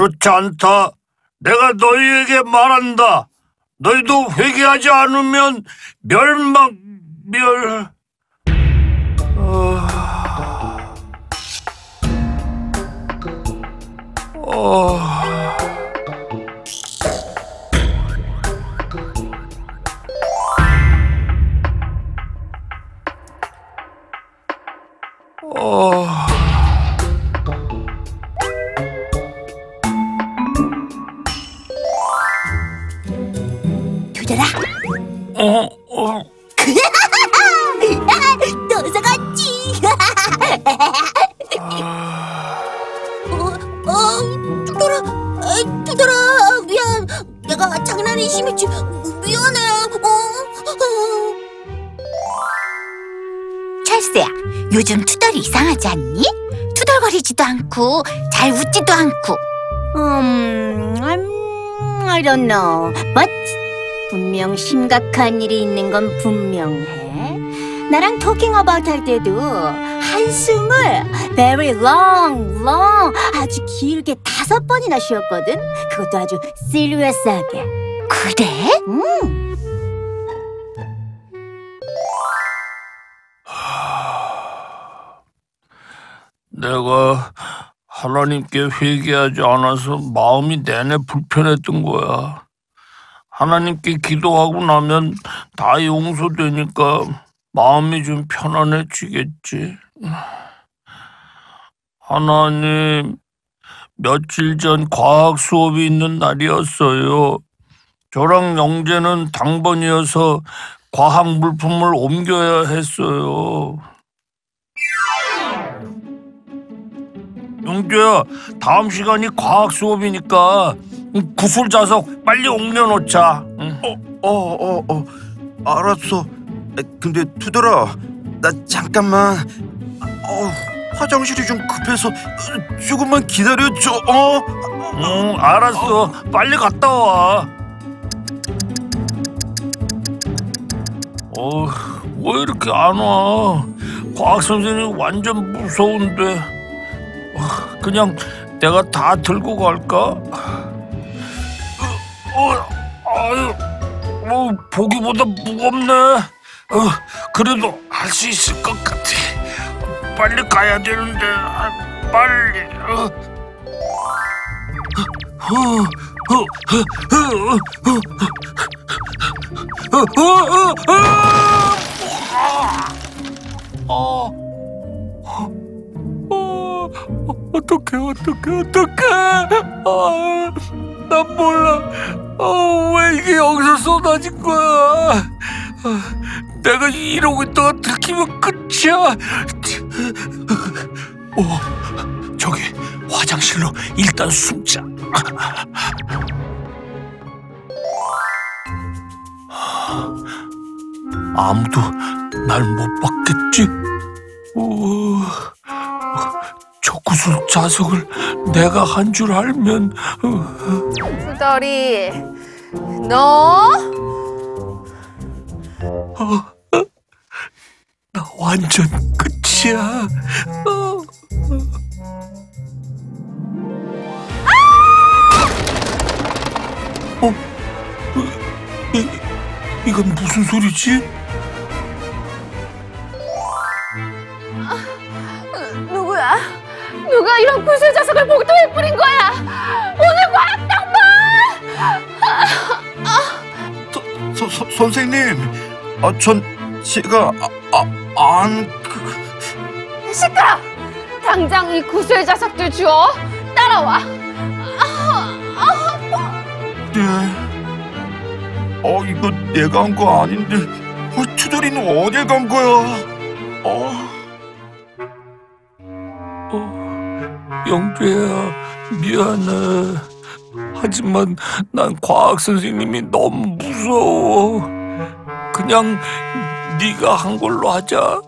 그렇지 않다. 내가 너희에게 말한다. 너희도 회개하지 않으면 멸망, 멸, 어... 어... 내가 장난이 심했지 미안해 어. 찰스야 요즘 투덜이 이상하지 않니? 투덜거리지도 않고 잘 웃지도 않고 음, 음 I don't know but 분명 심각한 일이 있는 건 분명해 나랑 토킹 어바웃 할 때도 한숨을 very long, long 아주 길게 다섯 번이나 쉬었거든 그것도 아주 시리어스하게 그래? 응 내가 하나님께 회개하지 않아서 마음이 내내 불편했던 거야. 하나님께 기도하고 나면 다 용서되니까 마음이 좀 편안해지겠지. 하나님, 며칠 전 과학 수업이 있는 날이었어요. 저랑 영재는 당번이어서 과학 물품을 옮겨야 했어요. 영재야, 다음 시간이 과학 수업이니까 구슬 자석 빨리 옮겨놓자. 응? 어, 어, 어, 알았어. 에, 근데 투더라, 나 잠깐만. 어, 화장실이 좀 급해서 어, 조금만 기다려줘. 어? 응, 알았어. 빨리 갔다 와. 어, 왜 이렇게 안 와? 과학 선생님 완전 무서운데. 어, 그냥 내가 다 들고 갈까? 어, 아유, 어, 보기보다 무겁네. 어, 그래도 할 수 있을 것 같아. 빨리 가야 되는데, 아, 빨리. 어. 어떡해 어떡해 어떡해 아, 난 몰라 어, 왜 이게 여기서 쏟아진 거야 아, 내가 이러고 있다가 들키면 끝이야 오 저기 화장실로 일단 숨자. 아무도 날 못 봤겠지? 오, 저 구슬 자석을 내가 한 줄 알면 어, 투덜이 너? 나 완전 끝 이야. 어. 어? 이, 이건 무슨 소리지? 누구야? 누가 이런 구슬 자석을 복도에 뿌린 거야? 오늘 과학당번! 서, 서, 선생님, 아, 전 제가 아, 아, 안 그, 시끄러! 당장 이 구슬 자석들 주워 따라와. 네. 어, 이거 내가 한 거 아닌데. 어, 투덜이는 어딜 간 거야? 어, 어, 영재야, 미안해. 하지만 난 과학 선생님이 너무 무서워. 그냥 네가 한 걸로 하자.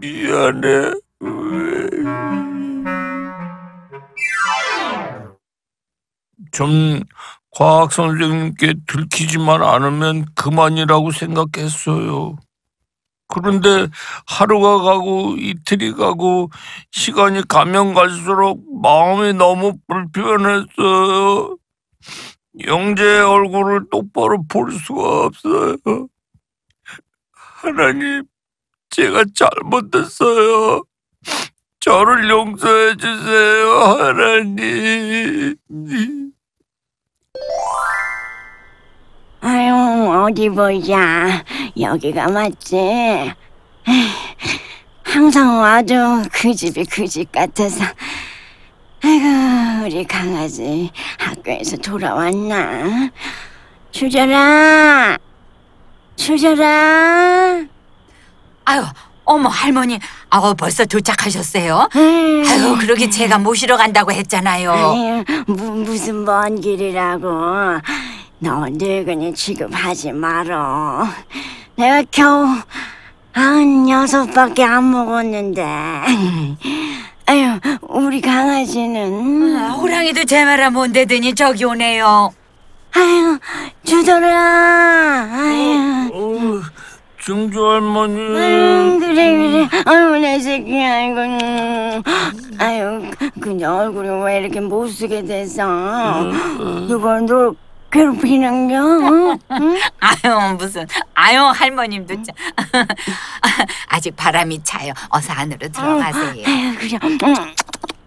미안해. 전 과학 선생님께 들키지만 않으면 그만이라고 생각했어요. 그런데 하루가 가고 이틀이 가고 시간이 가면 갈수록 마음이 너무 불편했어요. 영재의 얼굴을 똑바로 볼 수가 없어요. 하나님, 제가 잘못했어요. 저를 용서해 주세요, 하나님. 아유, 어디 보자. 여기가 맞지? 항상 와도 그 집이 그 집 같아서. 아이고, 우리 강아지 학교에서 돌아왔나? 주저라! 주저라! 아유, 어머 할머니, 아우 벌써 도착하셨어요? 에이, 아유, 그러게 제가 모시러 간다고 했잖아요. 아유, 무, 무슨 먼 길이라고. 너 늙은이 취급하지 말어. 내가 겨우 한 여섯밖에 안 먹었는데. 아유, 우리 강아지는. 아, 호랑이도 제 말아 못 되더니 저기 오네요. 아유, 주더라. 아유. 어, 증조 할머니. 아유, 그래, 그래. 아유, 내 새끼, 아이고. 음. 아유, 근데 얼굴이 왜 이렇게 못 쓰게 돼서. 누가 널 괴롭히는겨? 응? 응? 아유 무슨 아유 할머님도 참 아직 바람이 차요. 어서 안으로 들어가세요. 아유, 그래. 음.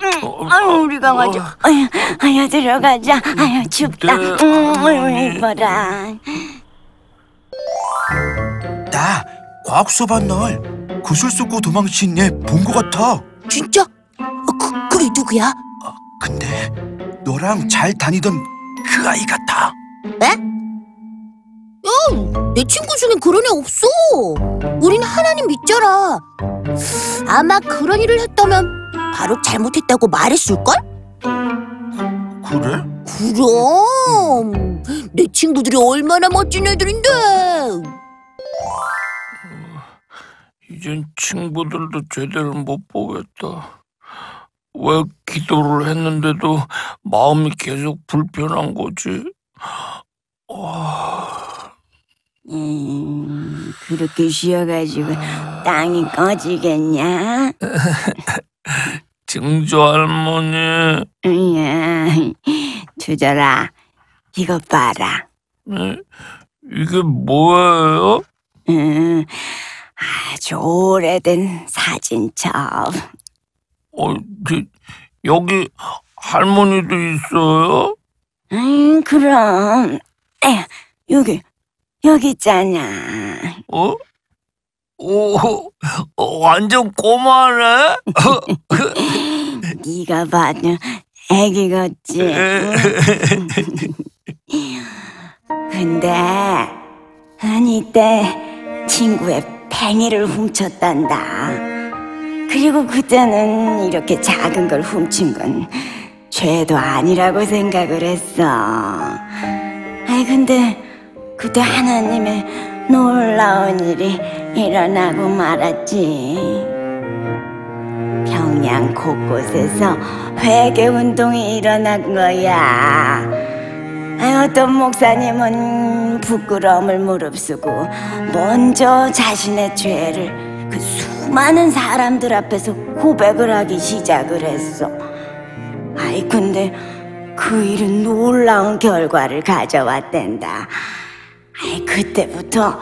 음. 아유, 우리 강아지. 아유, 아유, 들어가자. 아유, 춥다. 네, 음, 아유. 이뻐라. 나 과학 수업 한 날 구슬 쏘고 도망친 얘본것 같아. 진짜? 어, 그, 그게 누구야? 근데 너랑 잘 다니던 그 아이 같아. 내 친구 중엔 그런 애 없어. 우린 하나님 믿잖아. 아마 그런 일을 했다면 바로 잘못했다고 말했을걸? 그래? 그럼 내 친구들이 얼마나 멋진 애들인데. 이젠 친구들도 제대로 못 보겠다. 왜 기도를 했는데도 마음이 계속 불편한 거지? 아, 음, 그렇게 쉬어가지고 땅이 꺼지겠냐? 증조 할머니. 야, 주저라. 이거 봐라. 네? 이게 뭐예요? 음, 아주 오래된 사진첩. 어, 저, 여기 할머니도 있어요? 음, 그럼. 에휴, 여기, 여기 있잖아. 어? 오, 어, 완전 꼬마네? 네가 봐도 애기 같지? 근데 난 이때 친구의 팽이를 훔쳤단다. 그리고 그때는 이렇게 작은 걸 훔친 건 죄도 아니라고 생각을 했어. 아이 근데 그때 하나님의 놀라운 일이 일어나고 말았지. 평양 곳곳에서 회개 운동이 일어난 거야. 아, 어떤 목사님은 부끄러움을 무릅쓰고 먼저 자신의 죄를 그 수많은 사람들 앞에서 고백을 하기 시작을 했어. 아이 근데 그 일은 놀라운 결과를 가져왔댄다. 아이 그때부터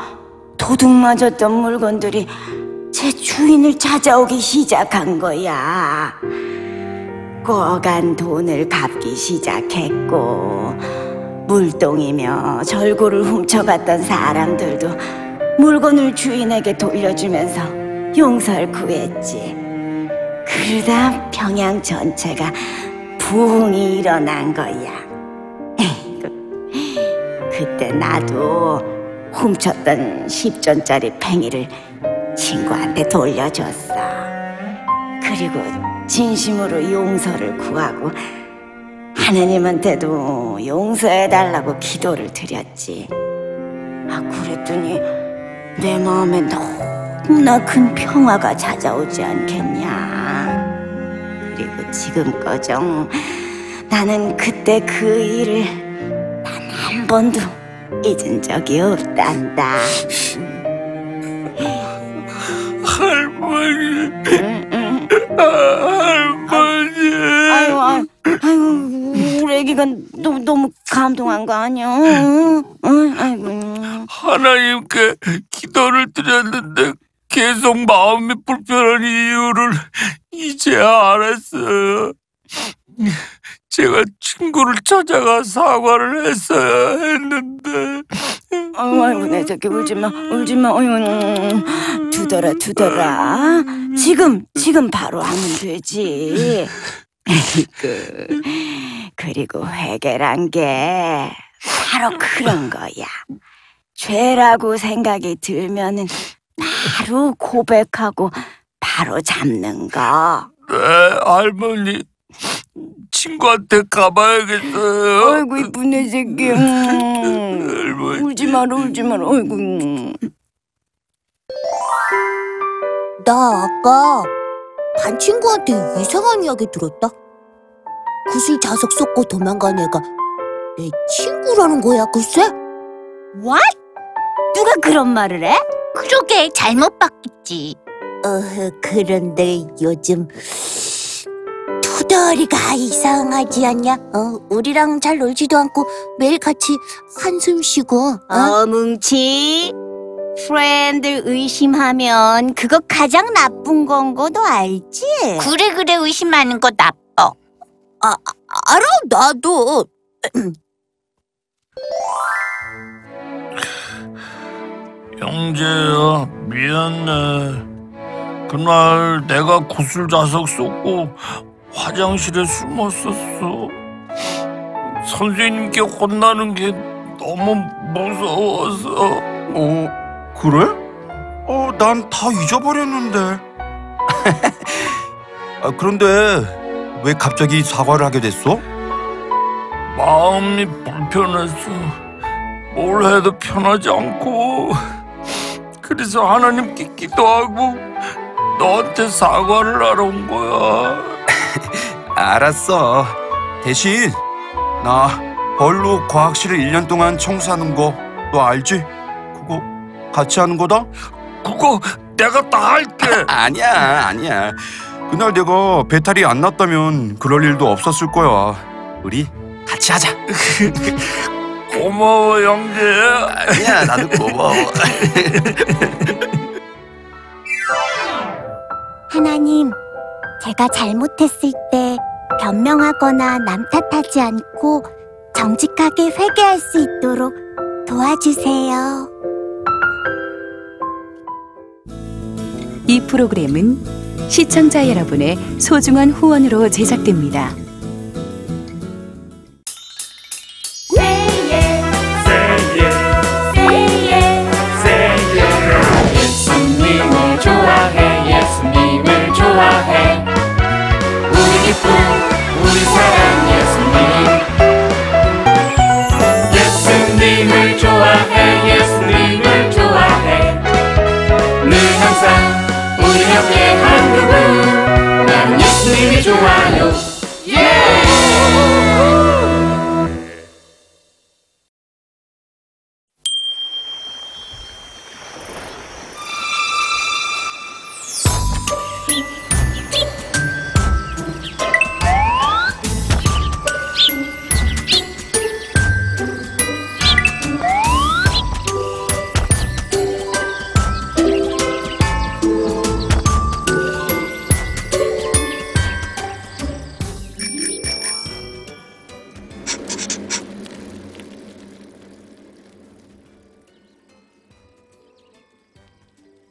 도둑 맞았던 물건들이 제 주인을 찾아오기 시작한 거야. 꺼간 돈을 갚기 시작했고 물동이며 절구를 훔쳐갔던 사람들도 물건을 주인에게 돌려주면서 용서를 구했지. 그러다 평양 전체가 부흥이 일어난 거야. 그때 나도 훔쳤던 10전짜리 팽이를 친구한테 돌려줬어. 그리고 진심으로 용서를 구하고 하나님한테도 용서해달라고 기도를 드렸지. 아, 그랬더니 내 마음에 너무나 큰 평화가 찾아오지 않겠냐. 그리고 지금까정 나는 그때 그 일을 단 한 번도 잊은 적이 없단다. 아유, 아유, 아유, 우리 애기가 너무 너무 감동한 거 아니야? 응, 응, 아이고. 하나님께 기도를 드렸는데 계속 마음이 불편한 이유를 이제야 알았어요. 제가 친구를 찾아가 사과를 했어야 했는데 아유, 아이고, 내 새끼 울지 마, 울지 마. 어유, 두더라, 두더라. 지금, 지금 바로 하면 되지. 그 그리고 회개란 게 바로 그런 거야. 죄라고 생각이 들면은 바로 고백하고 바로 잡는 거. 네 할머니 친구한테 가봐야겠어요. 아이고 이쁜 내 새끼. 음. 울지 마라, 울지 마라. 아이고. 음. 나 아까 반 친구한테 이상한 이야기 들었다. 구슬 자석 쏟고 도망간 애가 내 친구라는 거야, 글쎄? What? 누가 그런 말을 해? 그러게 잘못 봤겠지. 어, 그런데 요즘 투덜이가 이상하지 않냐? 어, 우리랑 잘 놀지도 않고 매일 같이 한숨 쉬고. 어? 어, 뭉치. friend 의심하면 그거 가장 나쁜 건 거 너 알지? 그래 그래 의심하는 거 나빠. 아, 알아 나도. 영재야 미안해 그날 내가 구슬 자석 쏟고 화장실에 숨었었어 선생님께 혼나는 게 너무 무서워서 어 그래? 어 난 다 잊어버렸는데. 아, 그런데 왜 갑자기 사과를 하게 됐어? 마음이 불편해서 뭘 해도 편하지 않고 그래서 하나님께 기도하고 너한테 사과를 하러 온 거야 알았어. 대신 나 벌로 과학실을 1년 동안 청소하는 거 너 알지? 그거 같이 하는 거다? 그거 내가 다 할게 아니야, 아니야. 그날 내가 배탈이 안 났다면 그럴 일도 없었을 거야. 우리 같이 하자. 고마워 영재야 아니야, 나도 고마워. 하나님, 제가 잘못했을 때 변명하거나 남 탓하지 않고 정직하게 회개할 수 있도록 도와주세요. 이 프로그램은 시청자 여러분의 소중한 후원으로 제작됩니다. Jesus.